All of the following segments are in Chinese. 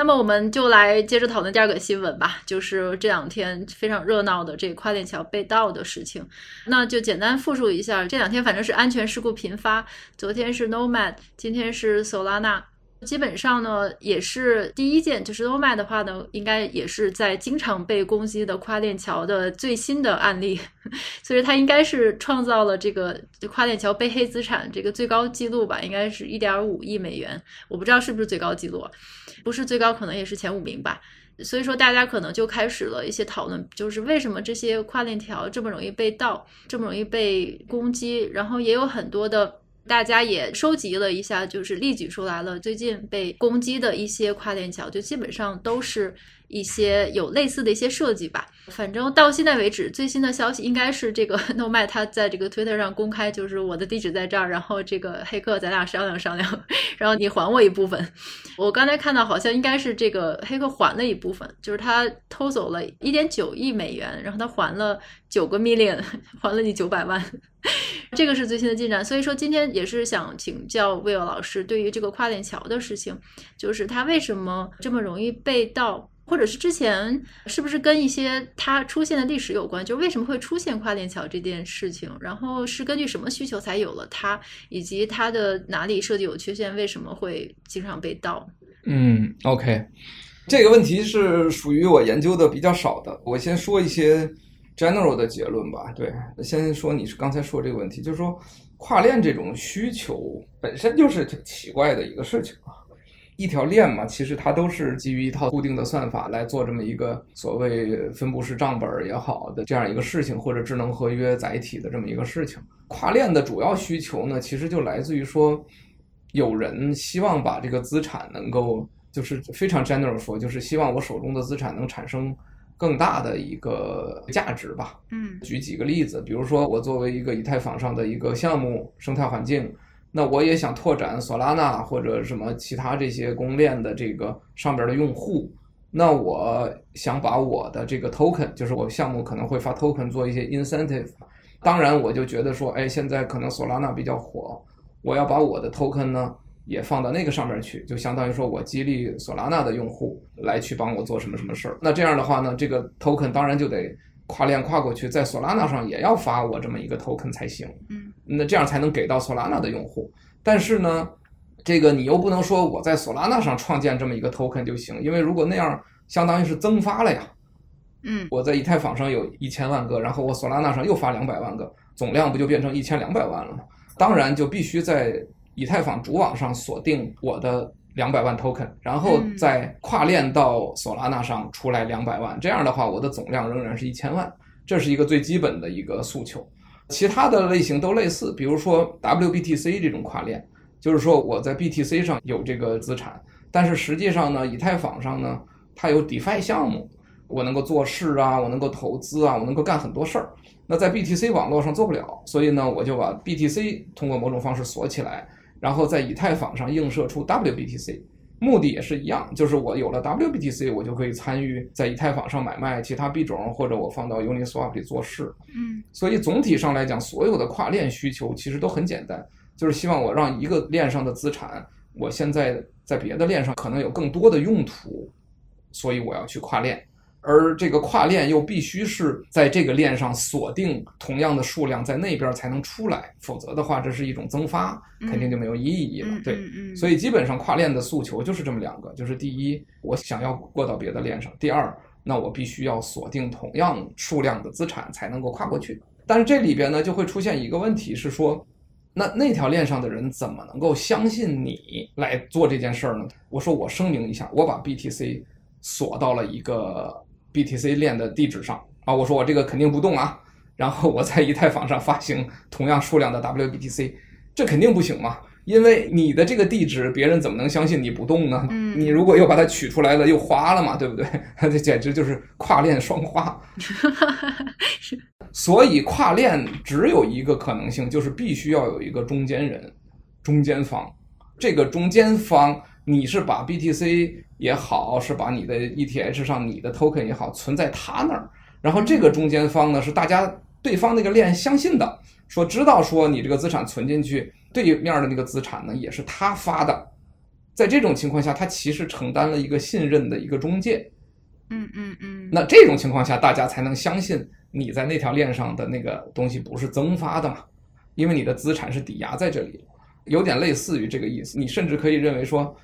那么我们就来接着讨论第二个新闻吧，就是这两天非常热闹的这跨链桥被盗的事情。那就简单复述一下，这两天反正是安全事故频发，昨天是 Nomad，今天是 Solana。基本上呢，也是第一件，就是 Nomad 的话呢，应该也是在经常被攻击的跨链桥的最新的案例，所以它应该是创造了这个跨链桥被黑资产这个最高记录吧，应该是一点五亿美元，我不知道是不是最高记录，不是最高，可能也是前五名吧。所以说，大家可能就开始了一些讨论，就是为什么这些跨链桥这么容易被盗，这么容易被攻击，然后也有很多的。大家也收集了一下，就是例举出来了最近被攻击的一些跨链桥，就基本上都是一些有类似的一些设计吧。反正到现在为止，最新的消息应该是这个 Nomad 他在这个 Twitter 上公开，就是我的地址在这儿，然后这个黑客咱俩商量商量，然后你还我一部分。我刚才看到好像应该是这个黑客还了一部分，就是他偷走了一点九亿美元，然后他还了九个 million，还了你九百万。这个是最新的进展，所以说今天也是想请教 Will 老师，对于这个跨链桥的事情，就是它为什么这么容易被盗，或者是之前是不是跟一些它出现的历史有关？就为什么会出现跨链桥这件事情？然后是根据什么需求才有了它，以及它的哪里设计有缺陷，为什么会经常被盗？嗯，OK，这个问题是属于我研究的比较少的，我先说一些。general 的结论吧，对，先说你是刚才说这个问题，就是说跨链这种需求本身就是挺奇怪的一个事情啊。一条链嘛，其实它都是基于一套固定的算法来做这么一个所谓分布式账本也好的这样一个事情，或者智能合约载体的这么一个事情。跨链的主要需求呢，其实就来自于说，有人希望把这个资产能够，就是非常 general 说，就是希望我手中的资产能产生。更大的一个价值吧。嗯，举几个例子，比如说我作为一个以太坊上的一个项目生态环境，那我也想拓展索拉纳或者什么其他这些公链的这个上边的用户，那我想把我的这个 token，就是我项目可能会发 token 做一些 incentive。当然，我就觉得说，哎，现在可能索拉纳比较火，我要把我的 token 呢。也放到那个上面去，就相当于说我激励索拉纳的用户来去帮我做什么什么事儿。那这样的话呢，这个 token 当然就得跨链跨过去，在索拉纳上也要发我这么一个 token 才行。嗯，那这样才能给到索拉纳的用户。但是呢，这个你又不能说我在索拉纳上创建这么一个 token 就行，因为如果那样，相当于是增发了呀。嗯，我在以太坊上有一千万个，然后我索拉纳上又发两百万个，总量不就变成一千两百万了吗？当然就必须在。以太坊主网上锁定我的两百万 token，然后再跨链到索拉纳上出来两百万，这样的话我的总量仍然是一千万，这是一个最基本的一个诉求。其他的类型都类似，比如说 WBTC 这种跨链，就是说我在 BTC 上有这个资产，但是实际上呢，以太坊上呢，它有 DeFi 项目，我能够做事啊，我能够投资啊，我能够干很多事儿。那在 BTC 网络上做不了，所以呢，我就把 BTC 通过某种方式锁起来。然后在以太坊上映射出 WBTC，目的也是一样，就是我有了 WBTC，我就可以参与在以太坊上买卖其他币种，或者我放到 Uniswap 里做事。嗯，所以总体上来讲，所有的跨链需求其实都很简单，就是希望我让一个链上的资产，我现在在别的链上可能有更多的用途，所以我要去跨链。而这个跨链又必须是在这个链上锁定同样的数量，在那边才能出来，否则的话，这是一种增发，肯定就没有意义了。对，所以基本上跨链的诉求就是这么两个，就是第一，我想要过到别的链上；第二，那我必须要锁定同样数量的资产才能够跨过去。但是这里边呢，就会出现一个问题是说，那那条链上的人怎么能够相信你来做这件事儿呢？我说我声明一下，我把 BTC 锁到了一个。BTC 链的地址上啊，我说我这个肯定不动啊，然后我在以太坊上发行同样数量的 WBTC，这肯定不行嘛，因为你的这个地址，别人怎么能相信你不动呢？嗯，你如果又把它取出来了，又花了嘛，对不对？这简直就是跨链双花。所以跨链只有一个可能性，就是必须要有一个中间人，中间方。这个中间方，你是把 BTC。也好，是把你的 ETH 上你的 token 也好存在他那儿，然后这个中间方呢是大家对方那个链相信的，说知道说你这个资产存进去，对面的那个资产呢也是他发的，在这种情况下，他其实承担了一个信任的一个中介。嗯嗯嗯。那这种情况下，大家才能相信你在那条链上的那个东西不是增发的嘛？因为你的资产是抵押在这里，有点类似于这个意思。你甚至可以认为说，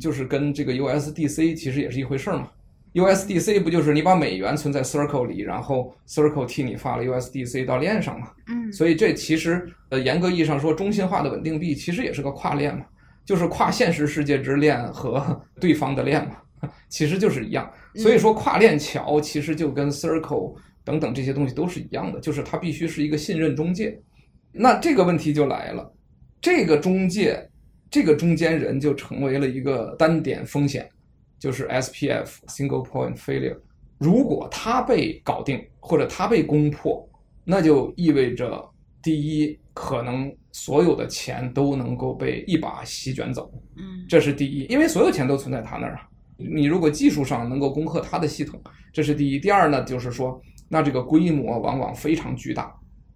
就是跟这个 USDC 其实也是一回事儿嘛。USDC 不就是你把美元存在 Circle 里，然后 Circle 替你发了 USDC 到链上嘛？嗯，所以这其实呃严格意义上说，中心化的稳定币其实也是个跨链嘛，就是跨现实世界之链和 对方的链嘛，其实就是一样。所以说跨链桥其实就跟 Circle 等等这些东西都是一样的，就是它必须是一个信任中介。那这个问题就来了，这个中介这个中间人就成为了一个单点风险。就是 SPF single point failure，如果它被搞定或者它被攻破，那就意味着第一，可能所有的钱都能够被一把席卷走，嗯，这是第一，因为所有钱都存在他那儿啊。你如果技术上能够攻克他的系统，这是第一。第二呢，就是说，那这个规模往往非常巨大，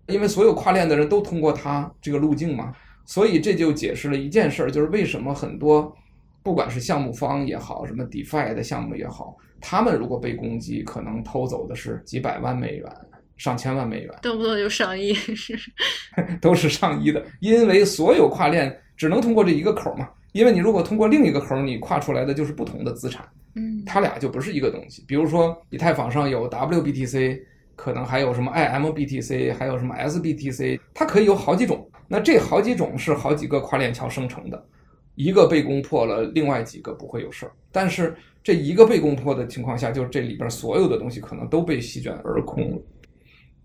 因为所有跨链的人都通过他这个路径嘛，所以这就解释了一件事儿，就是为什么很多。不管是项目方也好，什么 DeFi 的项目也好，他们如果被攻击，可能偷走的是几百万美元、上千万美元，动不动就上亿，是 都是上亿的。因为所有跨链只能通过这一个口嘛，因为你如果通过另一个口，你跨出来的就是不同的资产，嗯，它俩就不是一个东西。比如说，以太坊上有 WBTC，可能还有什么 IMBTC，还有什么 SBTC，它可以有好几种。那这好几种是好几个跨链桥生成的。一个被攻破了，另外几个不会有事儿。但是这一个被攻破的情况下，就这里边所有的东西可能都被席卷而空了。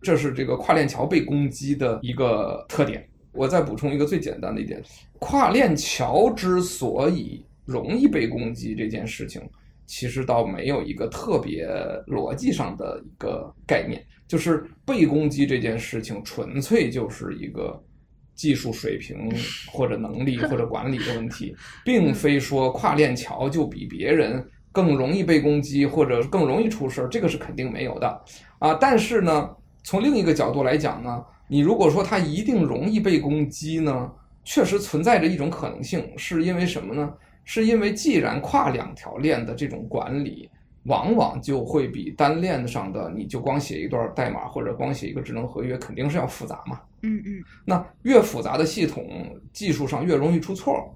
这是这个跨链桥被攻击的一个特点。我再补充一个最简单的一点：跨链桥之所以容易被攻击这件事情，其实倒没有一个特别逻辑上的一个概念，就是被攻击这件事情纯粹就是一个。技术水平 或者能力或者管理的问题，并非说跨链桥就比别人更容易被攻击或者更容易出事儿，这个是肯定没有的啊。但是呢，从另一个角度来讲呢，你如果说它一定容易被攻击呢，确实存在着一种可能性，是因为什么呢？是因为既然跨两条链的这种管理，往往就会比单链上的你就光写一段代码或者光写一个智能合约肯定是要复杂嘛。嗯嗯，那越复杂的系统，技术上越容易出错，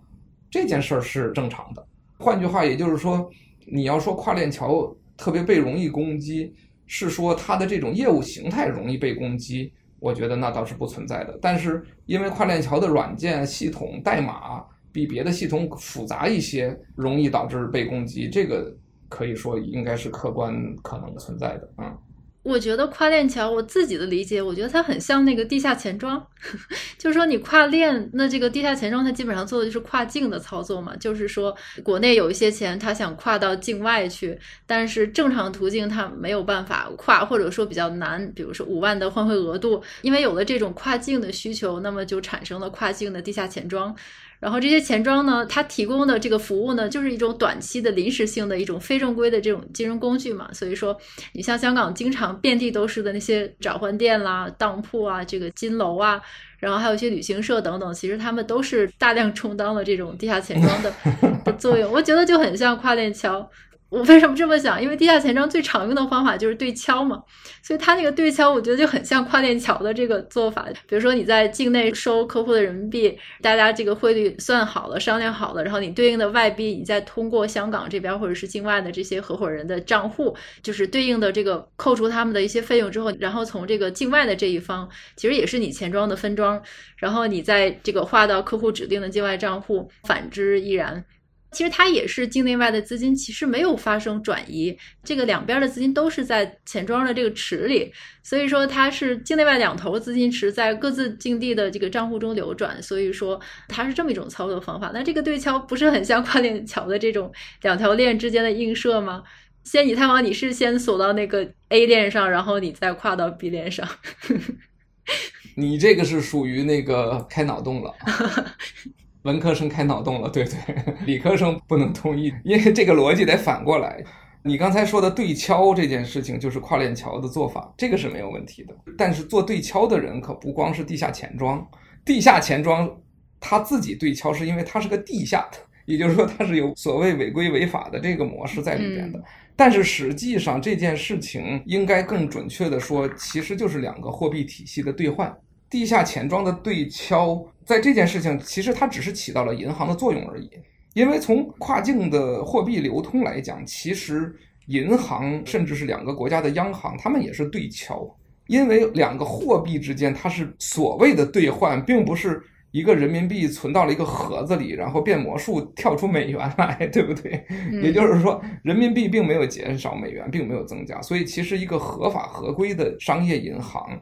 这件事儿是正常的。换句话，也就是说，你要说跨链桥特别被容易攻击，是说它的这种业务形态容易被攻击，我觉得那倒是不存在的。但是因为跨链桥的软件系统代码比别的系统复杂一些，容易导致被攻击，这个可以说应该是客观可能存在的啊。嗯我觉得跨链桥，我自己的理解，我觉得它很像那个地下钱庄，就是说你跨链，那这个地下钱庄它基本上做的就是跨境的操作嘛，就是说国内有一些钱，它想跨到境外去，但是正常途径它没有办法跨，或者说比较难，比如说五万的换汇额度，因为有了这种跨境的需求，那么就产生了跨境的地下钱庄。然后这些钱庄呢，它提供的这个服务呢，就是一种短期的临时性的一种非正规的这种金融工具嘛。所以说，你像香港经常遍地都是的那些找换店啦、当铺啊、这个金楼啊，然后还有一些旅行社等等，其实他们都是大量充当了这种地下钱庄的 的作用。我觉得就很像跨链桥。我为什么这么想？因为地下钱庄最常用的方法就是对敲嘛，所以它那个对敲，我觉得就很像跨链桥的这个做法。比如说你在境内收客户的人民币，大家这个汇率算好了、商量好了，然后你对应的外币，你再通过香港这边或者是境外的这些合伙人的账户，就是对应的这个扣除他们的一些费用之后，然后从这个境外的这一方，其实也是你钱庄的分庄，然后你在这个划到客户指定的境外账户，反之亦然。其实它也是境内外的资金，其实没有发生转移，这个两边的资金都是在钱庄的这个池里，所以说它是境内外两头资金池在各自境地的这个账户中流转，所以说它是这么一种操作方法。那这个对敲不是很像跨链桥的这种两条链之间的映射吗？先以太坊，你是先锁到那个 A 链上，然后你再跨到 B 链上。你这个是属于那个开脑洞了。文科生开脑洞了，对对，理科生不能同意，因为这个逻辑得反过来。你刚才说的对敲这件事情，就是跨链桥的做法，这个是没有问题的。但是做对敲的人可不光是地下钱庄，地下钱庄他自己对敲是因为他是个地下的，也就是说他是有所谓违规违法的这个模式在里边的。但是实际上这件事情应该更准确的说，其实就是两个货币体系的兑换，地下钱庄的对敲，在这件事情其实它只是起到了银行的作用而已。因为从跨境的货币流通来讲，其实银行甚至是两个国家的央行，他们也是对敲。因为两个货币之间，它是所谓的兑换，并不是一个人民币存到了一个盒子里，然后变魔术跳出美元来，对不对？也就是说，人民币并没有减少，美元并没有增加。所以，其实一个合法合规的商业银行，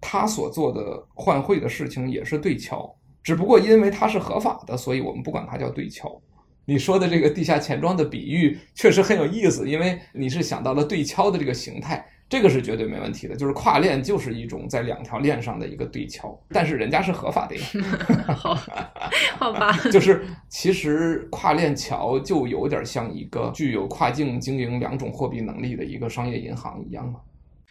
它所做的换汇的事情也是对敲，只不过因为它是合法的，所以我们不管它叫对敲。你说的这个地下钱庄的比喻确实很有意思，因为你是想到了对敲的这个形态，这个是绝对没问题的。就是跨链就是一种在两条链上的一个对敲，但是人家是合法的呀。好，好吧。就是其实跨链桥就有点像一个具有跨境经营两种货币能力的一个商业银行一样嘛。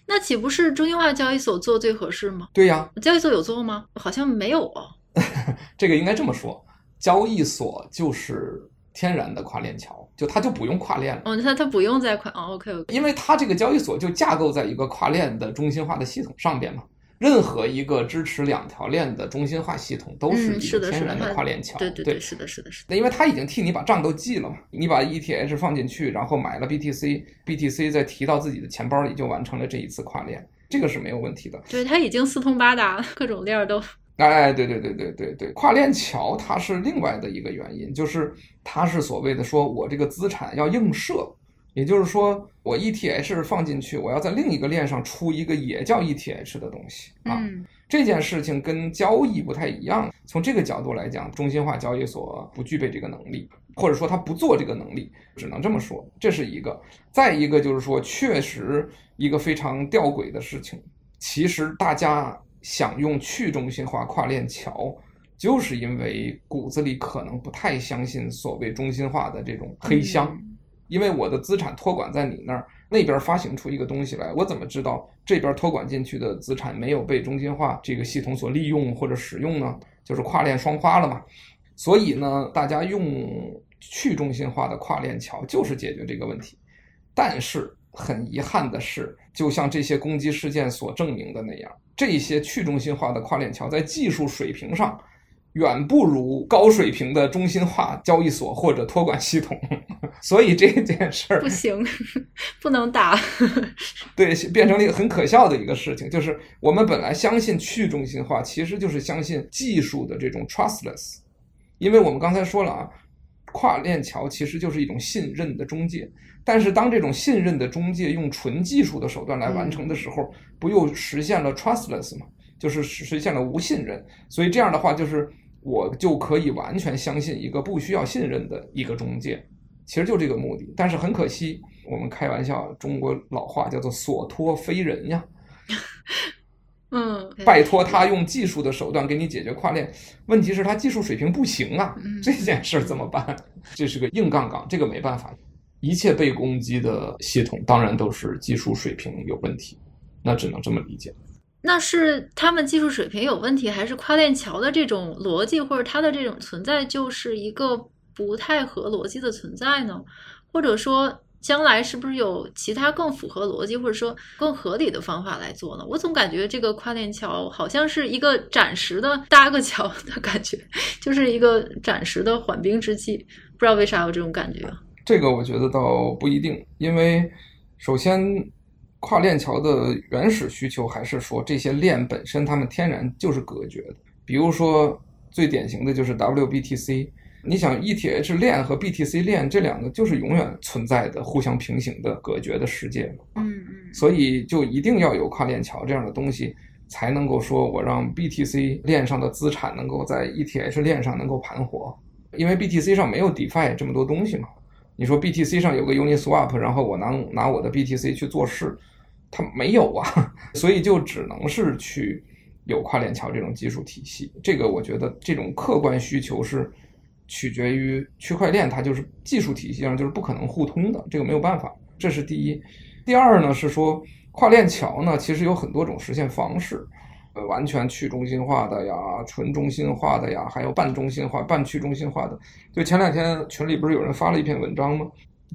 那岂不是中心化交易所做最合适吗？对呀。交易所有做吗？好像没有哦。这个应该这么说，交易所就是。天然的跨链桥，就它就不用跨链了。哦，它它不用再跨哦，OK OK。因为它这个交易所就架构在一个跨链的中心化的系统上边嘛。任何一个支持两条链的中心化系统都是一个天然的跨链桥。对对对，是的，是的，是的。那因为它已经替你把账都记了嘛，你把 ETH 放进去，然后买了 BTC，BTC 再提到自己的钱包里，就完成了这一次跨链，这个是没有问题的。对，它已经四通八达，各种链都。哎，对对对对对对，跨链桥它是另外的一个原因，就是它是所谓的说我这个资产要映射，也就是说我 ETH 放进去，我要在另一个链上出一个也叫 ETH 的东西啊。嗯，这件事情跟交易不太一样，从这个角度来讲，中心化交易所不具备这个能力，或者说它不做这个能力，只能这么说，这是一个。再一个就是说，确实一个非常吊诡的事情，其实大家。想用去中心化跨链桥，就是因为骨子里可能不太相信所谓中心化的这种黑箱，因为我的资产托管在你那儿，那边发行出一个东西来，我怎么知道这边托管进去的资产没有被中心化这个系统所利用或者使用呢？就是跨链双花了嘛。所以呢，大家用去中心化的跨链桥就是解决这个问题，但是。很遗憾的是，就像这些攻击事件所证明的那样，这些去中心化的跨链桥在技术水平上远不如高水平的中心化交易所或者托管系统。所以这件事儿不行，不能打。对，变成了一个很可笑的一个事情，就是我们本来相信去中心化，其实就是相信技术的这种 trustless。因为我们刚才说了啊，跨链桥其实就是一种信任的中介。但是当这种信任的中介用纯技术的手段来完成的时候，不又实现了 trustless 吗？就是实现了无信任。所以这样的话，就是我就可以完全相信一个不需要信任的一个中介，其实就这个目的。但是很可惜，我们开玩笑，中国老话叫做“所托非人”呀。嗯，拜托他用技术的手段给你解决跨链，问题是他技术水平不行啊，这件事怎么办？这是个硬杠杠，这个没办法。一切被攻击的系统当然都是技术水平有问题，那只能这么理解。那是他们技术水平有问题，还是跨链桥的这种逻辑或者它的这种存在就是一个不太合逻辑的存在呢？或者说将来是不是有其他更符合逻辑或者说更合理的方法来做呢？我总感觉这个跨链桥好像是一个暂时的搭个桥的感觉，就是一个暂时的缓兵之计，不知道为啥有这种感觉。这个我觉得倒不一定，因为首先跨链桥的原始需求还是说这些链本身它们天然就是隔绝的。比如说最典型的就是 WBTC，你想 ETH 链和 BTC 链这两个就是永远存在的互相平行的隔绝的世界嘛。嗯嗯。所以就一定要有跨链桥这样的东西，才能够说我让 BTC 链上的资产能够在 ETH 链上能够盘活，因为 BTC 上没有 DeFi 这么多东西嘛。你说 BTC 上有个 Uniswap，然后我拿拿我的 BTC 去做事，它没有啊，所以就只能是去有跨链桥这种技术体系。这个我觉得这种客观需求是取决于区块链，它就是技术体系上就是不可能互通的，这个没有办法。这是第一。第二呢是说跨链桥呢其实有很多种实现方式，呃，完全去中心化的呀，纯中心化的呀，还有半中心化、半去中心化的。就前两天群里不是有人发了一篇文章吗？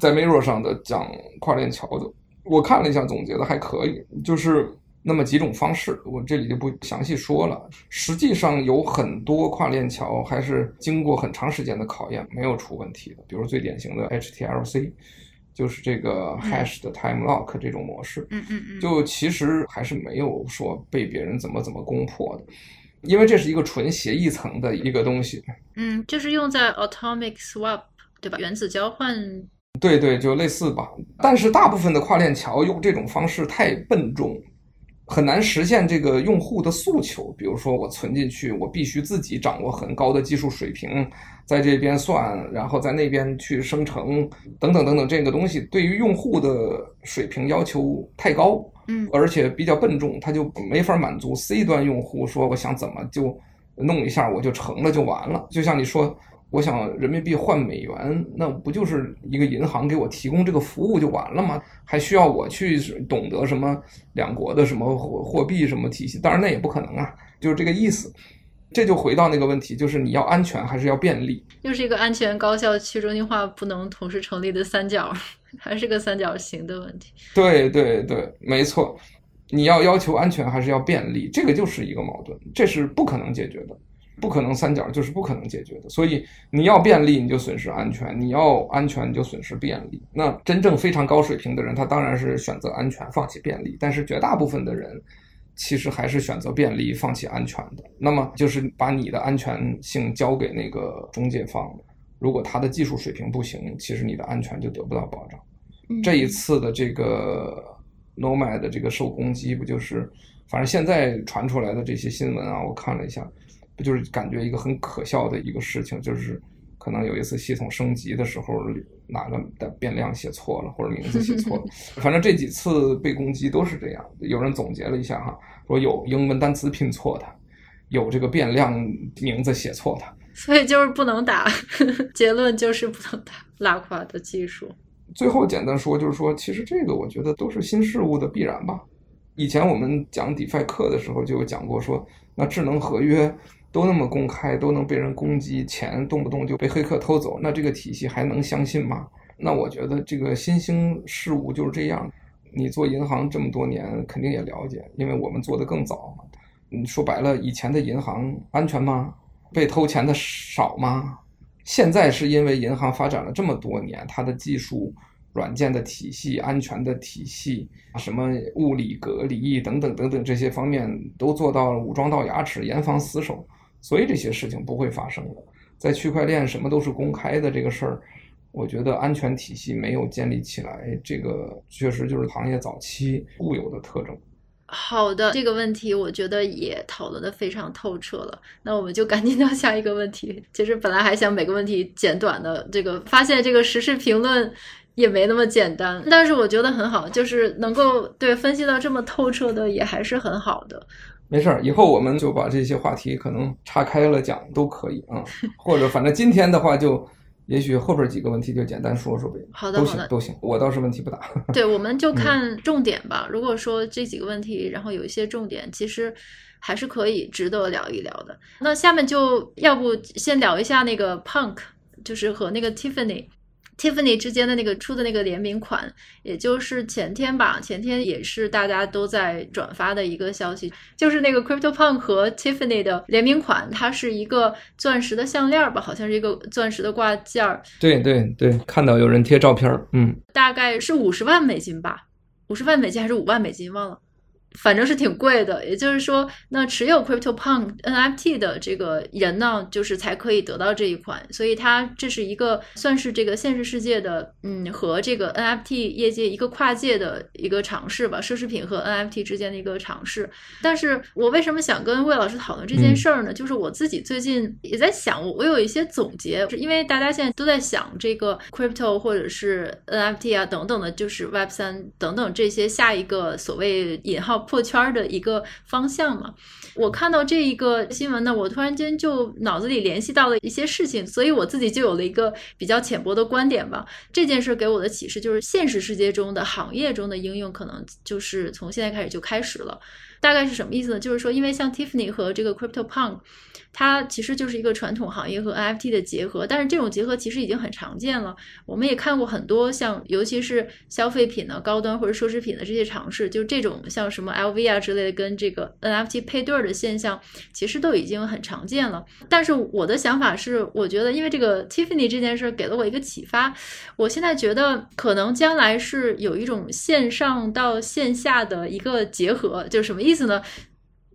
在 Mirror 上的讲跨链桥的，我看了一下，总结的还可以，就是那么几种方式，我这里就不详细说了。实际上有很多跨链桥还是经过很长时间的考验，没有出问题的。比如最典型的 HTLC。就是这个 hash 的 time lock 这种模式，嗯嗯嗯，就其实还是没有说被别人怎么怎么攻破的，因为这是一个纯协议层的一个东西。嗯，就是用在 atomic swap 对吧？原子交换。对对，就类似吧。但是大部分的跨链桥用这种方式太笨重。很难实现这个用户的诉求，比如说我存进去，我必须自己掌握很高的技术水平，在这边算，然后在那边去生成，等等等等，这个东西对于用户的水平要求太高，嗯，而且比较笨重，它就没法满足 C 端用户说我想怎么就弄一下我就成了就完了，就像你说。我想人民币换美元，那不就是一个银行给我提供这个服务就完了吗？还需要我去懂得什么两国的什么货货币什么体系？当然那也不可能啊，就是这个意思。这就回到那个问题，就是你要安全还是要便利？又是一个安全、高效、去中心化不能同时成立的三角，还是个三角形的问题。对对对，没错。你要要求安全还是要便利？这个就是一个矛盾，这是不可能解决的。不可能三角就是不可能解决的，所以你要便利你就损失安全，你要安全你就损失便利。那真正非常高水平的人，他当然是选择安全，放弃便利。但是绝大部分的人，其实还是选择便利，放弃安全的。那么就是把你的安全性交给那个中介方，如果他的技术水平不行，其实你的安全就得不到保障。嗯、这一次的这个 Nomad 的这个受攻击，不就是，反正现在传出来的这些新闻啊，我看了一下。不就是感觉一个很可笑的一个事情，就是可能有一次系统升级的时候，哪个的变量写错了，或者名字写错了，反正这几次被攻击都是这样。有人总结了一下哈，说有英文单词拼错的，有这个变量名字写错的，所以就是不能打。结论就是不能打拉垮的技术。最后简单说，就是说，其实这个我觉得都是新事物的必然吧。以前我们讲 DeFi 课的时候就有讲过说，说那智能合约。都那么公开，都能被人攻击，钱动不动就被黑客偷走，那这个体系还能相信吗？那我觉得这个新兴事物就是这样。你做银行这么多年，肯定也了解，因为我们做的更早。嗯说白了，以前的银行安全吗？被偷钱的少吗？现在是因为银行发展了这么多年，它的技术、软件的体系、安全的体系、什么物理隔离等等等等这些方面都做到了武装到牙齿，严防死守。所以这些事情不会发生的，在区块链什么都是公开的这个事儿，我觉得安全体系没有建立起来，这个确实就是行业早期固有的特征。好的，这个问题我觉得也讨论得非常透彻了，那我们就赶紧到下一个问题。其实本来还想每个问题简短的，这个发现这个时事评论也没那么简单，但是我觉得很好，就是能够对分析到这么透彻的，也还是很好的。没事儿，以后我们就把这些话题可能岔开了讲都可以啊、嗯，或者反正今天的话就，也许后边几个问题就简单说说呗。好的，都行好的，都行，我倒是问题不大。对，我们就看重点吧。嗯、如果说这几个问题，然后有一些重点，其实还是可以值得聊一聊的。那下面就要不先聊一下那个 Punk，就是和那个 Tiffany。Tiffany 之间的那个出的那个联名款，也就是前天吧，前天也是大家都在转发的一个消息，就是那个 CryptoPunk 和 Tiffany 的联名款，它是一个钻石的项链吧，好像是一个钻石的挂件。对对对，看到有人贴照片儿，嗯，大概是五十万美金吧，五十万美金还是五万美金，忘了。反正是挺贵的，也就是说，那持有 CryptoPunk NFT 的这个人呢，就是才可以得到这一款，所以它这是一个算是这个现实世界的，嗯，和这个 NFT 业界一个跨界的一个尝试吧，奢侈品和 NFT 之间的一个尝试。但是我为什么想跟魏老师讨论这件事儿呢？嗯、就是我自己最近也在想，我我有一些总结，是因为大家现在都在想这个 Crypto 或者是 NFT 啊等等的，就是 Web 三等等这些下一个所谓引号。破圈的一个方向嘛，我看到这一个新闻呢，我突然间就脑子里联系到了一些事情，所以我自己就有了一个比较浅薄的观点吧。这件事给我的启示就是，现实世界中的行业中的应用可能就是从现在开始就开始了。大概是什么意思呢？就是说，因为像 Tiffany 和这个 CryptoPunk，它其实就是一个传统行业和 NFT 的结合，但是这种结合其实已经很常见了。我们也看过很多像，尤其是消费品的高端或者奢侈品的这些尝试，就这种像什么 LV 啊之类的，跟这个 NFT 配对的现象，其实都已经很常见了。但是我的想法是，我觉得因为这个 Tiffany 这件事给了我一个启发，我现在觉得可能将来是有一种线上到线下的一个结合，就是什么意思？意思呢？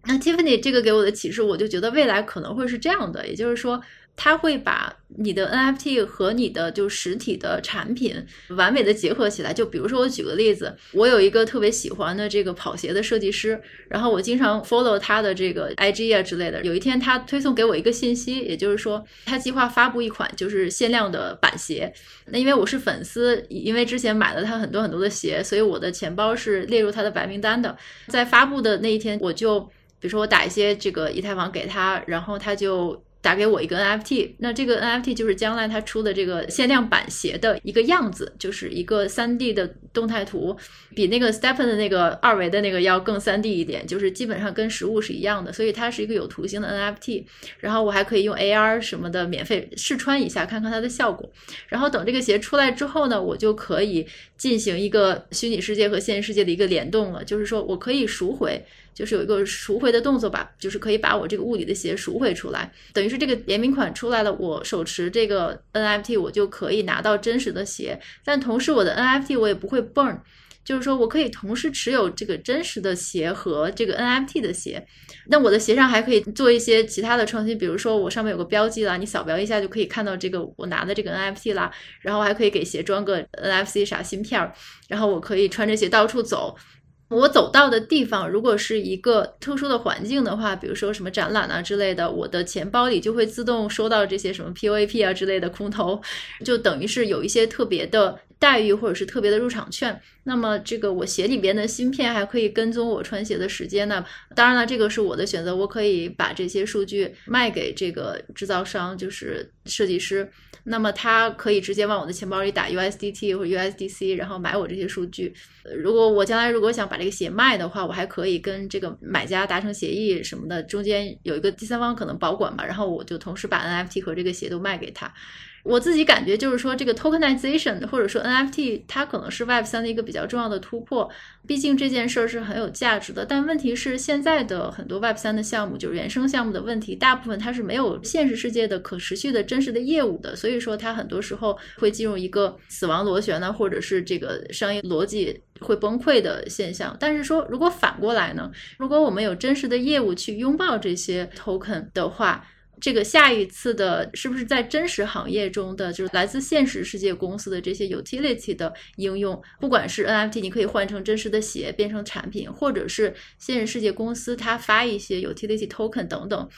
那 Tiffany 这个给我的启示，我就觉得未来可能会是这样的，也就是说，它会把你的 NFT 和你的就实体的产品完美的结合起来。就比如说，我举个例子，我有一个特别喜欢的这个跑鞋的设计师，然后我经常 follow 他的这个 IG 啊之类的。有一天，他推送给我一个信息，也就是说，他计划发布一款就是限量的板鞋。那因为我是粉丝，因为之前买了他很多很多的鞋，所以我的钱包是列入他的白名单的。在发布的那一天，我就。比如说我打一些这个以太坊给他，然后他就打给我一个 NFT，那这个 NFT 就是将来他出的这个限量版鞋的一个样子，就是一个 3D 的动态图，比那个 Stephen 的那个二维的那个要更 3D 一点，就是基本上跟实物是一样的，所以它是一个有图形的 NFT。然后我还可以用 AR 什么的免费试穿一下，看看它的效果。然后等这个鞋出来之后呢，我就可以进行一个虚拟世界和现实世界的一个联动了，就是说我可以赎回。就是有一个赎回的动作吧，就是可以把我这个物理的鞋赎回出来，等于是这个联名款出来了，我手持这个 NFT，我就可以拿到真实的鞋，但同时我的 NFT 我也不会 burn，就是说我可以同时持有这个真实的鞋和这个 NFT 的鞋，那我的鞋上还可以做一些其他的创新，比如说我上面有个标记啦，你扫描一下就可以看到这个我拿的这个 NFT 啦，然后还可以给鞋装个 NFC 啥芯片儿，然后我可以穿着鞋到处走。我走到的地方，如果是一个特殊的环境的话，比如说什么展览啊之类的，我的钱包里就会自动收到这些什么 POAP 啊之类的空投，就等于是有一些特别的待遇或者是特别的入场券。那么这个我鞋里边的芯片还可以跟踪我穿鞋的时间呢。当然了，这个是我的选择，我可以把这些数据卖给这个制造商，就是设计师。那么他可以直接往我的钱包里打 USDT 或者 USDC，然后买我这些数据。如果我将来如果想把这个鞋卖的话，我还可以跟这个买家达成协议什么的，中间有一个第三方可能保管吧，然后我就同时把 NFT 和这个鞋都卖给他。我自己感觉就是说，这个 tokenization 或者说 NFT，它可能是 Web 三的一个比较重要的突破。毕竟这件事儿是很有价值的。但问题是，现在的很多 Web 三的项目，就是原生项目的问题，大部分它是没有现实世界的可持续的真实的业务的。所以说，它很多时候会进入一个死亡螺旋呢，或者是这个商业逻辑会崩溃的现象。但是说，如果反过来呢？如果我们有真实的业务去拥抱这些 token 的话，这个下一次的是不是在真实行业中的，就是来自现实世界公司的这些 utility 的应用，不管是 NFT，你可以换成真实的鞋变成产品，或者是现实世界公司它发一些 utility token 等等，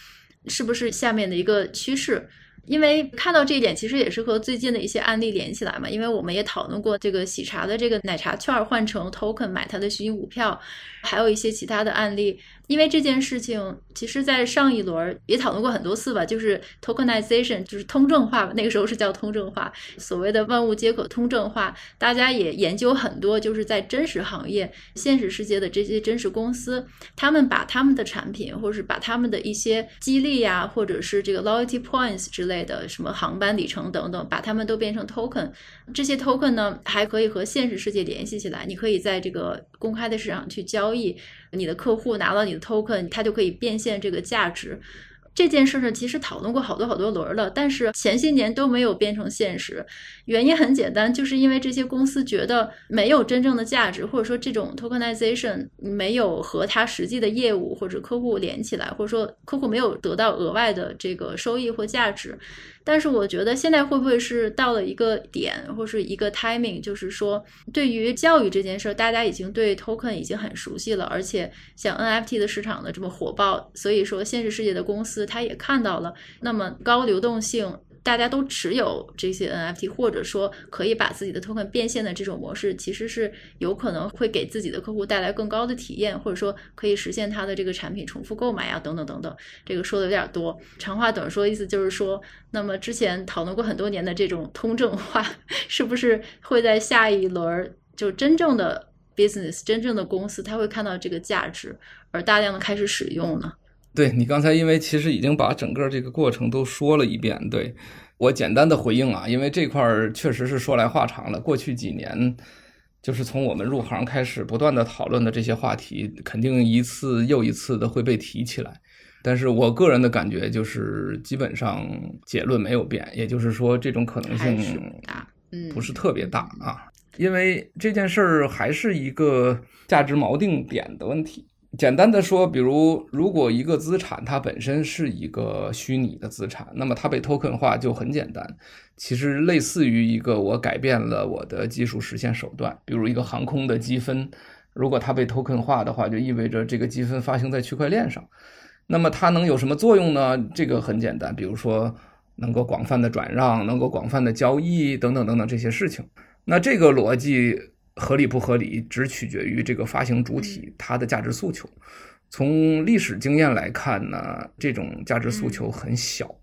是不是下面的一个趋势？因为看到这一点，其实也是和最近的一些案例连起来嘛。因为我们也讨论过这个喜茶的这个奶茶券换成 token 买它的虚拟股票，还有一些其他的案例。因为这件事情，其实，在上一轮也讨论过很多次吧，就是 tokenization，就是通证化，那个时候是叫通证化，所谓的万物皆可通证化。大家也研究很多，就是在真实行业、现实世界的这些真实公司，他们把他们的产品，或者是把他们的一些激励呀，或者是这个 loyalty points 之类的，什么航班里程等等，把他们都变成 token。这些 token 呢，还可以和现实世界联系起来，你可以在这个公开的市场去交易。你的客户拿到你的 token，他就可以变现这个价值。这件事儿呢，其实讨论过好多好多轮了，但是前些年都没有变成现实。原因很简单，就是因为这些公司觉得没有真正的价值，或者说这种 tokenization 没有和它实际的业务或者客户连起来，或者说客户没有得到额外的这个收益或价值。但是我觉得现在会不会是到了一个点，或是一个 timing，就是说对于教育这件事，大家已经对 token 已经很熟悉了，而且像 NFT 的市场的这么火爆，所以说现实世界的公司它也看到了那么高流动性。大家都持有这些 NFT，或者说可以把自己的 token 变现的这种模式，其实是有可能会给自己的客户带来更高的体验，或者说可以实现他的这个产品重复购买啊，等等等等。这个说的有点多，长话短说，意思就是说，那么之前讨论过很多年的这种通证化，是不是会在下一轮就真正的 business 真正的公司，他会看到这个价值而大量的开始使用呢？对，你刚才因为其实已经把整个这个过程都说了一遍，对，我简单的回应啊，因为这块儿确实是说来话长了。过去几年，就是从我们入行开始不断的讨论的这些话题，肯定一次又一次的会被提起来。但是我个人的感觉就是，基本上结论没有变，也就是说，这种可能性嗯不是特别大啊。因为这件事儿还是一个价值锚定点的问题。简单的说，比如如果一个资产它本身是一个虚拟的资产，那么它被 token 化就很简单。其实类似于一个我改变了我的技术实现手段，比如一个航空的积分，如果它被 token 化的话，就意味着这个积分发行在区块链上。那么它能有什么作用呢？这个很简单，比如说能够广泛的转让，能够广泛的交易等等等等这些事情。那这个逻辑合理不合理，只取决于这个发行主体它的价值诉求。从历史经验来看呢，这种价值诉求很小，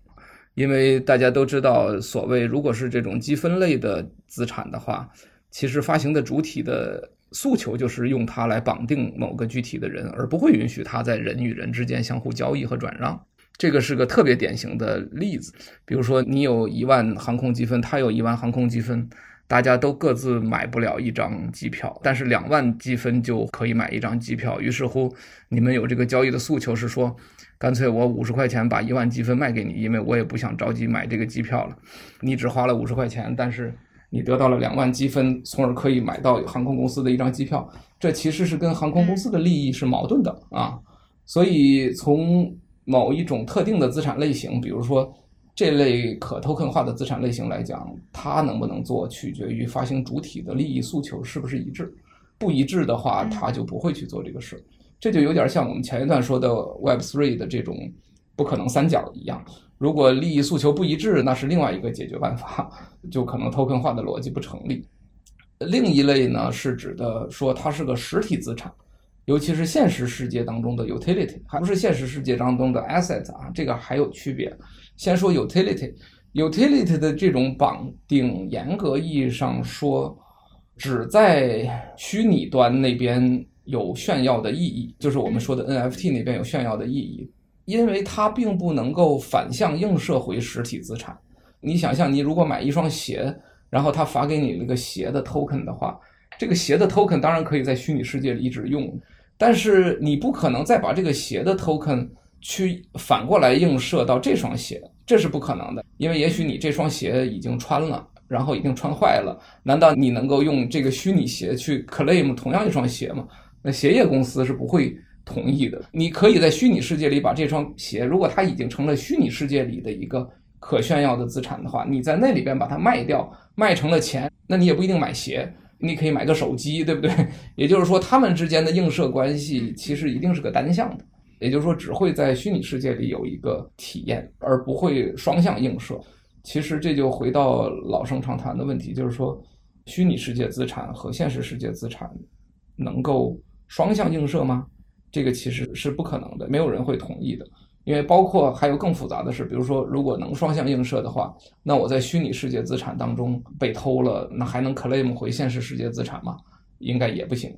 因为大家都知道，所谓如果是这种积分类的资产的话，其实发行的主体的。诉求就是用它来绑定某个具体的人，而不会允许它在人与人之间相互交易和转让。这个是个特别典型的例子。比如说，你有一万航空积分，他有一万航空积分，大家都各自买不了一张机票，但是两万积分就可以买一张机票。于是乎，你们有这个交易的诉求是说，干脆我五十块钱把一万积分卖给你，因为我也不想着急买这个机票了。你只花了五十块钱，但是。你得到了两万积分，从而可以买到航空公司的一张机票，这其实是跟航空公司的利益是矛盾的啊。所以从某一种特定的资产类型，比如说这类可 token 化的资产类型来讲，它能不能做，取决于发行主体的利益诉求是不是一致。不一致的话，它就不会去做这个事。这就有点像我们前一段说的 Web3 的这种不可能三角一样。如果利益诉求不一致，那是另外一个解决办法，就可能 token 化的逻辑不成立。另一类呢，是指的说它是个实体资产，尤其是现实世界当中的 utility，还不是现实世界当中的 asset 啊，这个还有区别。先说 utility，utility 的这种绑定，严格意义上说，只在虚拟端那边有炫耀的意义，就是我们说的 NFT 那边有炫耀的意义。因为它并不能够反向映射回实体资产。你想象，你如果买一双鞋，然后他发给你那个鞋的 token 的话，这个鞋的 token 当然可以在虚拟世界里一直用，但是你不可能再把这个鞋的 token 去反过来映射到这双鞋，这是不可能的。因为也许你这双鞋已经穿了，然后已经穿坏了，难道你能够用这个虚拟鞋去 claim 同样一双鞋吗？那鞋业公司是不会。同意的，你可以在虚拟世界里把这双鞋，如果它已经成了虚拟世界里的一个可炫耀的资产的话，你在那里边把它卖掉，卖成了钱，那你也不一定买鞋，你可以买个手机，对不对？也就是说，他们之间的映射关系其实一定是个单向的，也就是说，只会在虚拟世界里有一个体验，而不会双向映射。其实这就回到老生常谈的问题，就是说，虚拟世界资产和现实世界资产能够双向映射吗？这个其实是不可能的，没有人会同意的，因为包括还有更复杂的是，比如说，如果能双向映射的话，那我在虚拟世界资产当中被偷了，那还能 claim 回现实世界资产吗？应该也不行。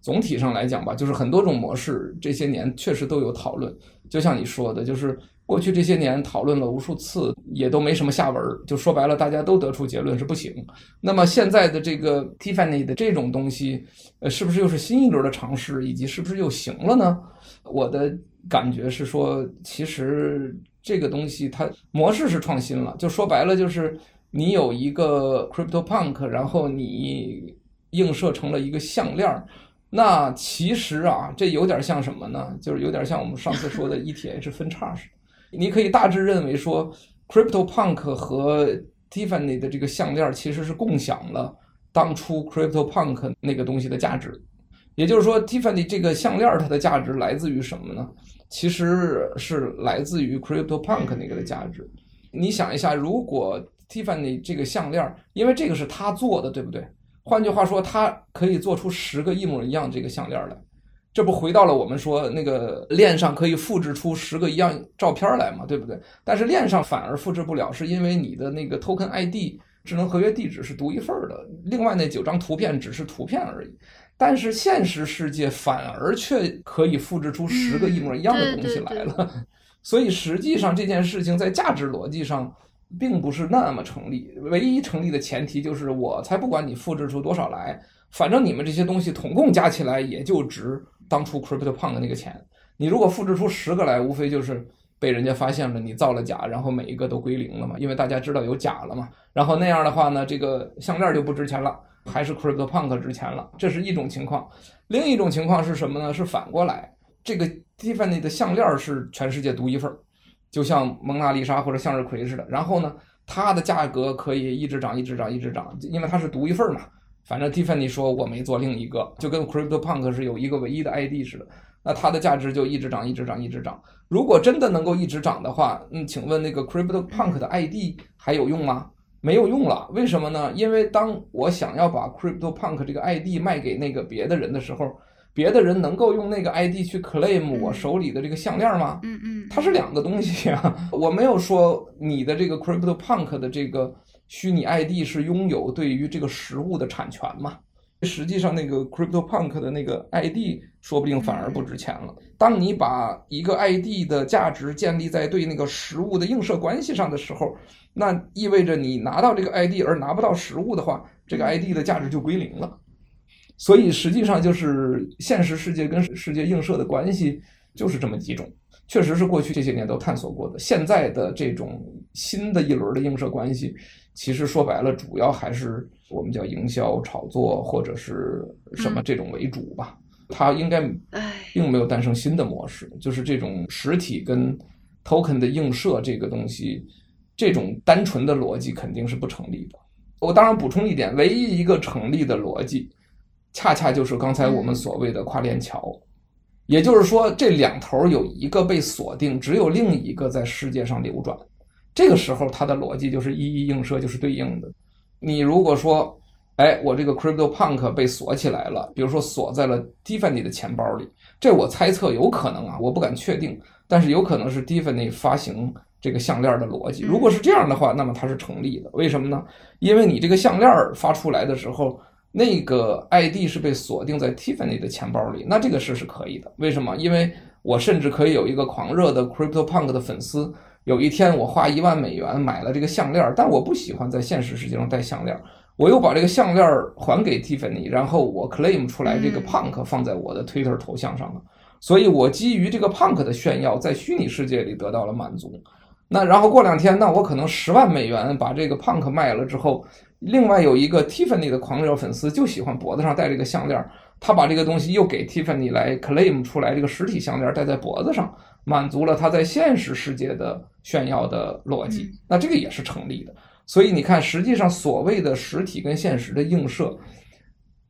总体上来讲吧，就是很多种模式，这些年确实都有讨论，就像你说的，就是。过去这些年讨论了无数次，也都没什么下文。就说白了，大家都得出结论是不行。那么现在的这个 Tiffany 的这种东西，呃，是不是又是新一轮的尝试，以及是不是又行了呢？我的感觉是说，其实这个东西它模式是创新了。就说白了，就是你有一个 CryptoPunk，然后你映射成了一个项链。那其实啊，这有点像什么呢？就是有点像我们上次说的 ETH 分叉似的。你可以大致认为说，CryptoPunk 和 Tiffany 的这个项链其实是共享了当初 CryptoPunk 那个东西的价值。也就是说，Tiffany 这个项链它的价值来自于什么呢？其实是来自于 CryptoPunk 那个的价值。你想一下，如果 Tiffany 这个项链，因为这个是他做的，对不对？换句话说，他可以做出十个一模一样这个项链来。这不回到了我们说那个链上可以复制出十个一样照片来嘛，对不对？但是链上反而复制不了，是因为你的那个 token ID 智能合约地址是独一份的，另外那九张图片只是图片而已。但是现实世界反而却可以复制出十个一模一样的东西来了。所以实际上这件事情在价值逻辑上并不是那么成立。唯一成立的前提就是，我才不管你复制出多少来，反正你们这些东西统共加起来也就值当初 CryptoPunk 那个钱。你如果复制出十个来，无非就是。被人家发现了，你造了假，然后每一个都归零了嘛？因为大家知道有假了嘛。然后那样的话呢，这个项链就不值钱了，还是 CryptoPunk 值钱了。这是一种情况。另一种情况是什么呢？是反过来，这个 Tiffany 的项链是全世界独一份儿，就像蒙娜丽莎或者向日葵似的。然后呢，它的价格可以一直涨，一直涨，一直涨，因为它是独一份嘛。反正 Tiffany 说我没做另一个，就跟 CryptoPunk 是有一个唯一的 ID 似的。那它的价值就一直涨，一直涨，一直涨。如果真的能够一直涨的话，嗯，请问那个 CryptoPunk 的 ID 还有用吗？没有用了。为什么呢？因为当我想要把 CryptoPunk 这个 ID 卖给那个别的人的时候，别的人能够用那个 ID 去 claim 我手里的这个项链吗？嗯嗯，它是两个东西啊。我没有说你的这个 CryptoPunk 的这个虚拟 ID 是拥有对于这个实物的产权嘛。实际上，那个 CryptoPunk 的那个 ID 说不定反而不值钱了。当你把一个 ID 的价值建立在对那个实物的映射关系上的时候，那意味着你拿到这个 ID 而拿不到实物的话，这个 ID 的价值就归零了。所以实际上就是现实世界跟世界映射的关系就是这么几种，确实是过去这些年都探索过的。现在的这种新的一轮的映射关系。其实说白了，主要还是我们叫营销、炒作或者是什么这种为主吧。它应该并没有诞生新的模式，就是这种实体跟 token 的映射这个东西，这种单纯的逻辑肯定是不成立的。我当然补充一点，唯一一个成立的逻辑，恰恰就是刚才我们所谓的跨链桥，也就是说，这两头有一个被锁定，只有另一个在世界上流转。这个时候，它的逻辑就是一一映射，就是对应的。你如果说，哎，我这个 CryptoPunk 被锁起来了，比如说锁在了 Tiffany 的钱包里，这我猜测有可能啊，我不敢确定，但是有可能是 Tiffany 发行这个项链的逻辑。如果是这样的话，那么它是成立的。为什么呢？因为你这个项链发出来的时候，那个 ID 是被锁定在 Tiffany 的钱包里，那这个事是可以的。为什么？因为我甚至可以有一个狂热的 CryptoPunk 的粉丝。有一天，我花一万美元买了这个项链，但我不喜欢在现实世界中戴项链，我又把这个项链还给 Tiffany，然后我 claim 出来这个 Punk 放在我的 Twitter 头像上了，所以我基于这个 Punk 的炫耀，在虚拟世界里得到了满足。那然后过两天，那我可能十万美元把这个 Punk 卖了之后，另外有一个 Tiffany 的狂热粉丝就喜欢脖子上戴这个项链，他把这个东西又给 Tiffany 来 claim 出来这个实体项链戴在脖子上。满足了他在现实世界的炫耀的逻辑，那这个也是成立的。所以你看，实际上所谓的实体跟现实的映射，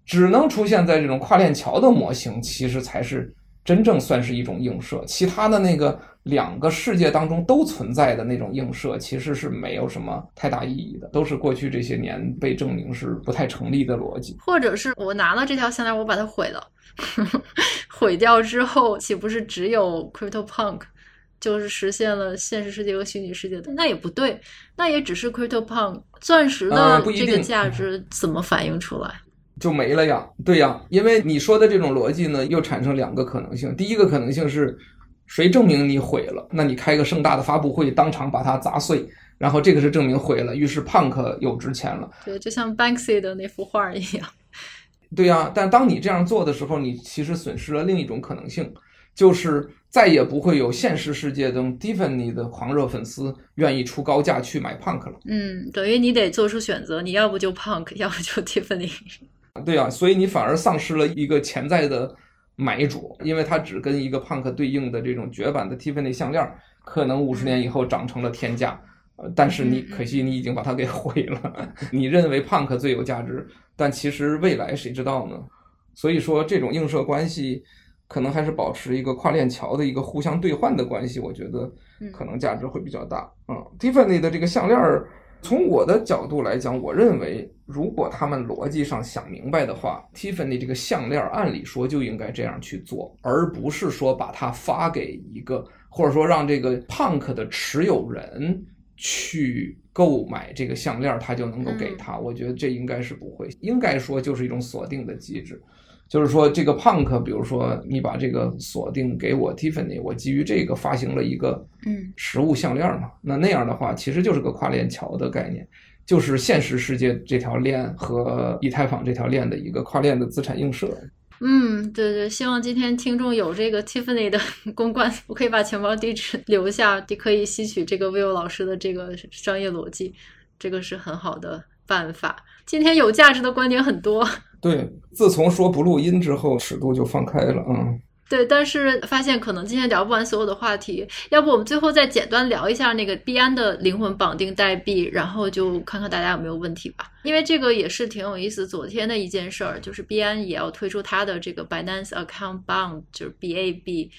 只能出现在这种跨链桥的模型，其实才是真正算是一种映射。其他的那个两个世界当中都存在的那种映射，其实是没有什么太大意义的，都是过去这些年被证明是不太成立的逻辑。或者是我拿了这条项链，我把它毁了。毁掉之后，岂不是只有 CryptoPunk 就是实现了现实世界和虚拟世界的？那也不对，那也只是 CryptoPunk 钻石的这个价值怎么反映出来？呃、就没了呀？对呀，因为你说的这种逻辑呢，又产生两个可能性。第一个可能性是，谁证明你毁了？那你开个盛大的发布会，当场把它砸碎，然后这个是证明毁了，于是 Punk 又值钱了。对，就像 Banksy 的那幅画一样。对呀，但当你这样做的时候，你其实损失了另一种可能性，就是再也不会有现实世界中 Tiffany 的狂热粉丝愿意出高价去买 Punk 了。嗯，等于你得做出选择，你要不就 Punk，要不就 Tiffany。对啊，所以你反而丧失了一个潜在的买主，因为它只跟一个 Punk 对应的这种绝版的 Tiffany 项链，可能五十年以后涨成了天价。但是你可惜，你已经把它给毁了。你认为 Punk 最有价值，但其实未来谁知道呢？所以说，这种映射关系可能还是保持一个跨链桥的一个互相兑换的关系。我觉得可能价值会比较大。嗯，Tiffany 的这个项链，从我的角度来讲，我认为如果他们逻辑上想明白的话，Tiffany 这个项链按理说就应该这样去做，而不是说把它发给一个，或者说让这个 Punk 的持有人。去购买这个项链，他就能够给他。我觉得这应该是不会，应该说就是一种锁定的机制。就是说这个 Punk，比如说你把这个锁定给我 Tiffany，我基于这个发行了一个嗯实物项链嘛，那那样的话其实就是个跨链桥的概念，就是现实世界这条链和以太坊这条链的一个跨链的资产映射。嗯，对对，希望今天听众有这个 Tiffany 的 公关，我可以把钱包地址 留下，你可以吸取这个 Will 老师的这个商业逻辑，这个是很好的办法。今天有价值的观点很多。对，自从说不录音之后，尺度就放开了，嗯。对，但是发现可能今天聊不完所有的话题，要不我们最后再简单聊一下那个币安的灵魂绑定代币，然后就看看大家有没有问题吧。因为这个也是挺有意思。昨天的一件事儿就是币安也要推出它的这个 Binance Account Bond，就是 BAB，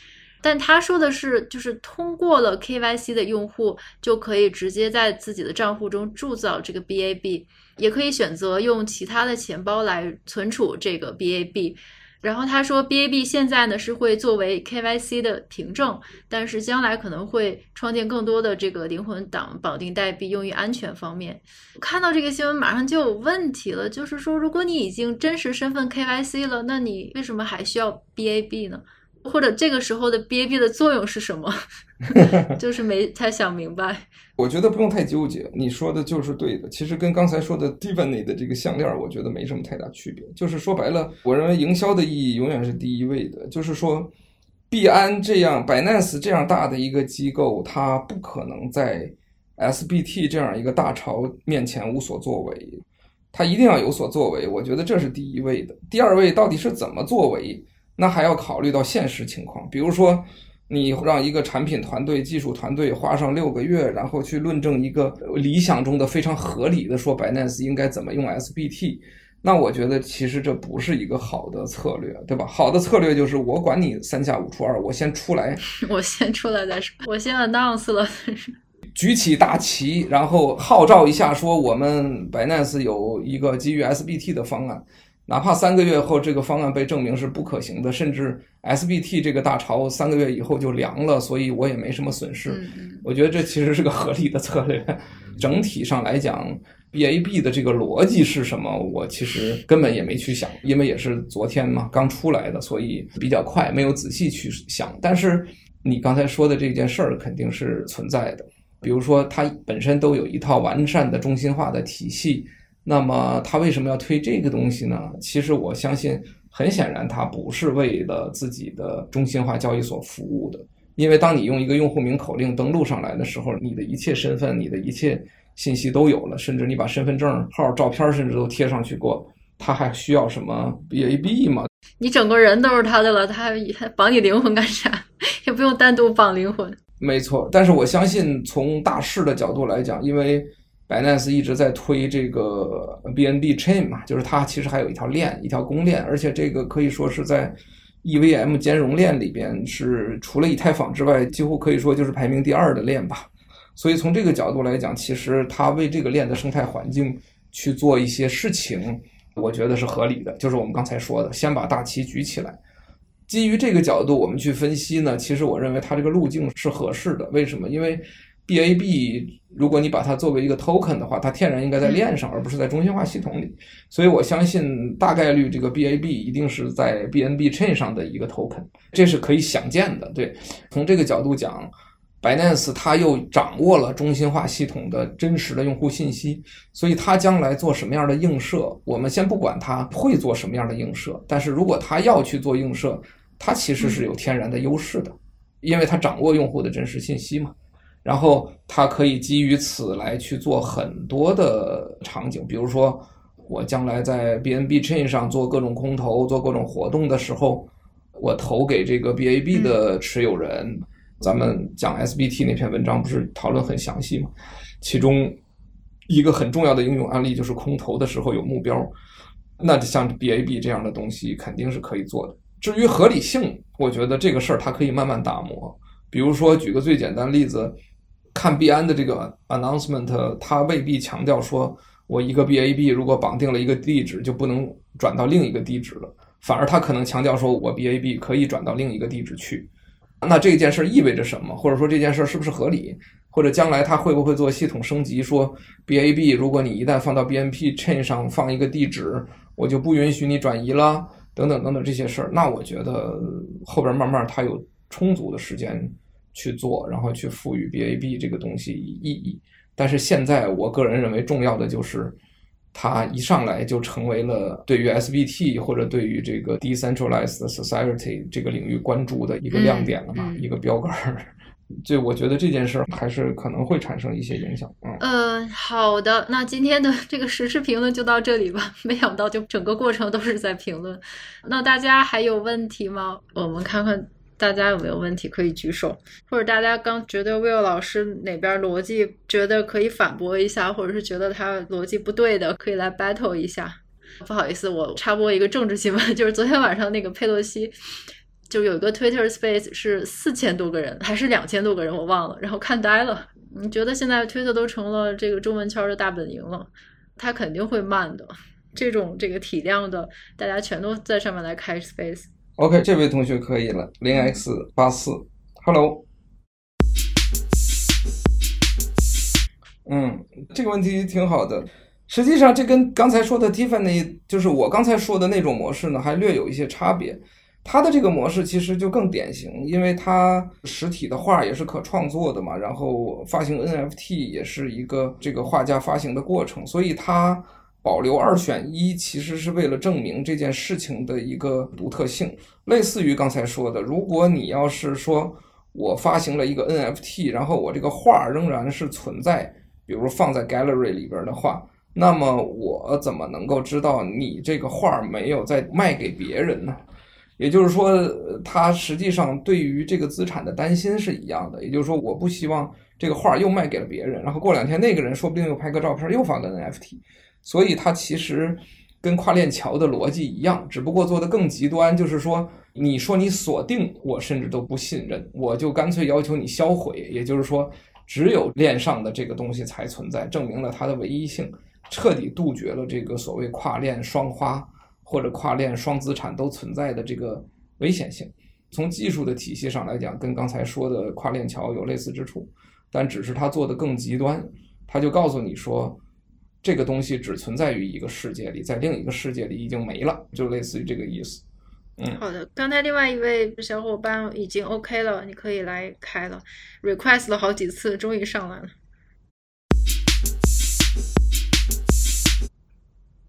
但他说的是，就是通过了 KYC 的用户就可以直接在自己的账户中铸造这个 BAB，也可以选择用其他的钱包来存储这个 BAB。然后他说，BAB 现在呢是会作为 KYC 的凭证，但是将来可能会创建更多的这个灵魂党绑定代币，用于安全方面。看到这个新闻，马上就有问题了，就是说，如果你已经真实身份 KYC 了，那你为什么还需要 BAB 呢？或者这个时候的 BAB 的作用是什么？就是没太想明白。我觉得不用太纠结，你说的就是对的。其实跟刚才说的 Tiffany 的这个项链，我觉得没什么太大区别。就是说白了，我认为营销的意义永远是第一位的。就是说，币安这样、Binance 这样大的一个机构，它不可能在 SBT 这样一个大潮面前无所作为，它一定要有所作为。我觉得这是第一位的。第二位到底是怎么作为？那还要考虑到现实情况，比如说，你让一个产品团队、技术团队花上六个月，然后去论证一个理想中的非常合理的说，Binance 应该怎么用 SBT，那我觉得其实这不是一个好的策略，对吧？好的策略就是我管你三下五除二，我先出来，我先出来再说，我先 announce 了，举起大旗，然后号召一下，说我们 Binance 有一个基于 SBT 的方案。哪怕三个月后这个方案被证明是不可行的，甚至 SBT 这个大潮三个月以后就凉了，所以我也没什么损失。我觉得这其实是个合理的策略。整体上来讲，BAB 的这个逻辑是什么？我其实根本也没去想，因为也是昨天嘛刚出来的，所以比较快，没有仔细去想。但是你刚才说的这件事儿肯定是存在的，比如说它本身都有一套完善的中心化的体系。那么他为什么要推这个东西呢？其实我相信，很显然他不是为了自己的中心化交易所服务的。因为当你用一个用户名口令登录上来的时候，你的一切身份、你的一切信息都有了，甚至你把身份证号、照片甚至都贴上去过，他还需要什么 BAB 吗？你整个人都是他的了，他还绑你灵魂干啥？也不用单独绑灵魂。没错，但是我相信从大势的角度来讲，因为。Binance 一直在推这个 BNB Chain 嘛，就是它其实还有一条链，一条公链，而且这个可以说是在 EVM 兼容链里边是除了以太坊之外，几乎可以说就是排名第二的链吧。所以从这个角度来讲，其实它为这个链的生态环境去做一些事情，我觉得是合理的。就是我们刚才说的，先把大旗举起来。基于这个角度，我们去分析呢，其实我认为它这个路径是合适的。为什么？因为 BAB，如果你把它作为一个 token 的话，它天然应该在链上，而不是在中心化系统里。所以我相信大概率这个 BAB 一定是在 BNB Chain 上的一个 token，这是可以想见的。对，从这个角度讲，Binance 它又掌握了中心化系统的真实的用户信息，所以它将来做什么样的映射，我们先不管它会做什么样的映射，但是如果它要去做映射，它其实是有天然的优势的，因为它掌握用户的真实信息嘛。然后它可以基于此来去做很多的场景，比如说我将来在 BNB Chain 上做各种空投、做各种活动的时候，我投给这个 BAB 的持有人。嗯、咱们讲 SBT 那篇文章不是讨论很详细吗？其中一个很重要的应用案例就是空投的时候有目标，那像 BAB 这样的东西肯定是可以做的。至于合理性，我觉得这个事儿它可以慢慢打磨。比如说，举个最简单例子。看币安的这个 announcement，它未必强调说，我一个 BAB 如果绑定了一个地址，就不能转到另一个地址了。反而它可能强调说，我 BAB 可以转到另一个地址去。那这件事意味着什么？或者说这件事是不是合理？或者将来它会不会做系统升级，说 BAB 如果你一旦放到 B N P Chain 上放一个地址，我就不允许你转移了。等等等等这些事儿，那我觉得后边慢慢他有充足的时间去做，然后去赋予 BAB 这个东西意义。但是现在我个人认为重要的就是，它一上来就成为了对于 SBT 或者对于这个 Decentralized Society 这个领域关注的一个亮点了嘛，嗯嗯、一个标杆。就我觉得这件事儿还是可能会产生一些影响。嗯，呃，好的，那今天的这个时事评论就到这里吧。没想到就整个过程都是在评论。那大家还有问题吗？我们看看大家有没有问题可以举手，或者大家刚觉得 Will 老师哪边逻辑觉得可以反驳一下，或者是觉得他逻辑不对的，可以来 battle 一下。不好意思，我插播一个政治新闻，就是昨天晚上那个佩洛西。就有一个 Twitter Space 是四千多个人还是两千多个人，我忘了，然后看呆了。你觉得现在 Twitter 都成了这个中文圈的大本营了，它肯定会慢的。这种这个体量的，大家全都在上面来开 Space。OK，这位同学可以了，零 X 八四，Hello。嗯，这个问题挺好的。实际上，这跟刚才说的 Tiffany，就是我刚才说的那种模式呢，还略有一些差别。它的这个模式其实就更典型，因为它实体的画也是可创作的嘛，然后发行 NFT 也是一个这个画家发行的过程，所以它保留二选一，其实是为了证明这件事情的一个独特性。类似于刚才说的，如果你要是说我发行了一个 NFT，然后我这个画仍然是存在，比如放在 Gallery 里边的话，那么我怎么能够知道你这个画没有在卖给别人呢？也就是说，他实际上对于这个资产的担心是一样的。也就是说，我不希望这个画又卖给了别人，然后过两天那个人说不定又拍个照片又发个 NFT。所以，他其实跟跨链桥的逻辑一样，只不过做得更极端，就是说，你说你锁定，我甚至都不信任，我就干脆要求你销毁。也就是说，只有链上的这个东西才存在，证明了它的唯一性，彻底杜绝了这个所谓跨链双花。或者跨链双资产都存在的这个危险性，从技术的体系上来讲，跟刚才说的跨链桥有类似之处，但只是它做的更极端，它就告诉你说，这个东西只存在于一个世界里，在另一个世界里已经没了，就类似于这个意思。嗯，好的，刚才另外一位小伙伴已经 OK 了，你可以来开了，request 了好几次，终于上来了。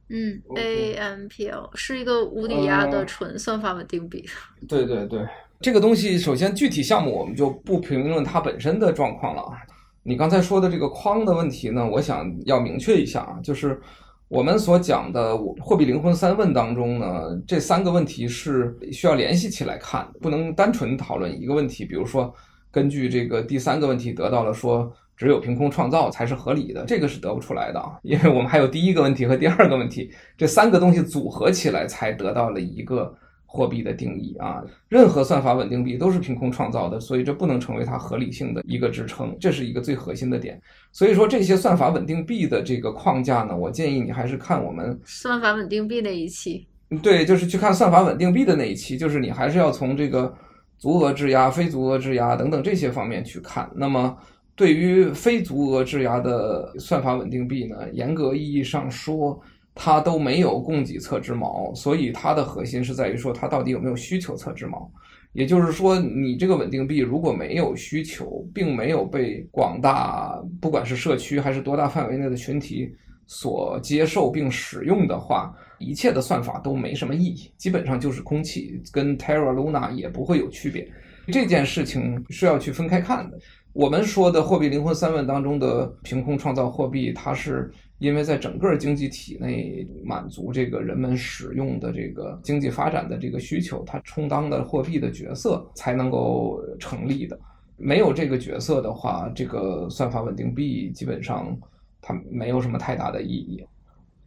嗯，AMPL 是一个无抵押的纯算法稳定币。对对对，这个东西首先具体项目我们就不评论它本身的状况了啊。你刚才说的这个框的问题呢，我想要明确一下啊，就是我们所讲的货币灵魂三问当中呢，这三个问题是需要联系起来看，不能单纯讨论一个问题。比如说，根据这个第三个问题得到了说。只有凭空创造才是合理的，这个是得不出来的啊，因为我们还有第一个问题和第二个问题，这三个东西组合起来才得到了一个货币的定义啊。任何算法稳定币都是凭空创造的，所以这不能成为它合理性的一个支撑，这是一个最核心的点。所以说这些算法稳定币的这个框架呢，我建议你还是看我们算法稳定币那一期。对，就是去看算法稳定币的那一期，就是你还是要从这个足额质押、非足额质押等等这些方面去看。那么。对于非足额质押的算法稳定币呢，严格意义上说，它都没有供给侧之矛，所以它的核心是在于说它到底有没有需求侧之矛。也就是说，你这个稳定币如果没有需求，并没有被广大不管是社区还是多大范围内的群体所接受并使用的话，一切的算法都没什么意义，基本上就是空气，跟 Terra Luna 也不会有区别。这件事情是要去分开看的。我们说的货币灵魂三问当中的凭空创造货币，它是因为在整个经济体内满足这个人们使用的这个经济发展的这个需求，它充当的货币的角色才能够成立的。没有这个角色的话，这个算法稳定币基本上它没有什么太大的意义。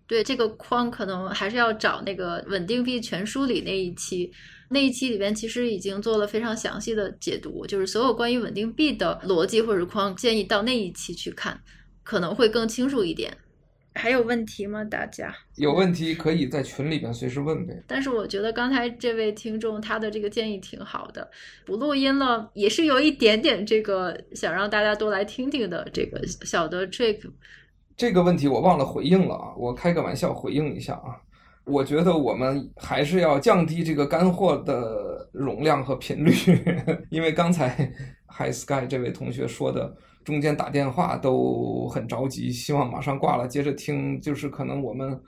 对，这个框可能还是要找那个稳定币全书里那一期。那一期里边其实已经做了非常详细的解读，就是所有关于稳定币的逻辑或者框，建议到那一期去看，可能会更清楚一点。还有问题吗？大家有问题可以在群里边随时问呗。但是我觉得刚才这位听众他的这个建议挺好的，不录音了也是有一点点这个想让大家多来听听的这个小的 trick。这个问题我忘了回应了啊，我开个玩笑回应一下啊。我觉得我们还是要降低这个干货的容量和频率，因为刚才 Hi Sky 这位同学说的，中间打电话都很着急，希望马上挂了接着听，就是可能我们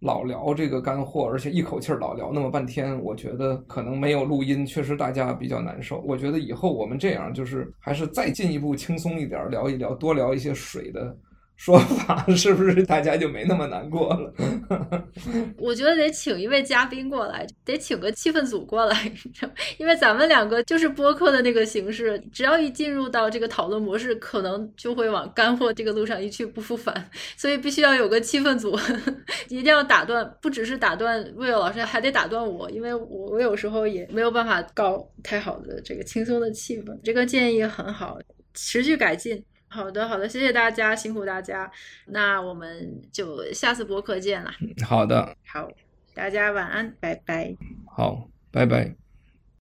老聊这个干货，而且一口气儿老聊那么半天，我觉得可能没有录音，确实大家比较难受。我觉得以后我们这样，就是还是再进一步轻松一点，聊一聊，多聊一些水的。说法 是不是大家就没那么难过了？我觉得得请一位嘉宾过来，得请个气氛组过来，因为咱们两个就是播客的那个形式，只要一进入到这个讨论模式，可能就会往干货这个路上一去不复返，所以必须要有个气氛组，一定要打断，不只是打断魏老师，还得打断我，因为我我有时候也没有办法搞太好的这个轻松的气氛。这个建议很好，持续改进。好的，好的，谢谢大家，辛苦大家，那我们就下次播客见了。好的，好，大家晚安，拜拜。好，拜拜。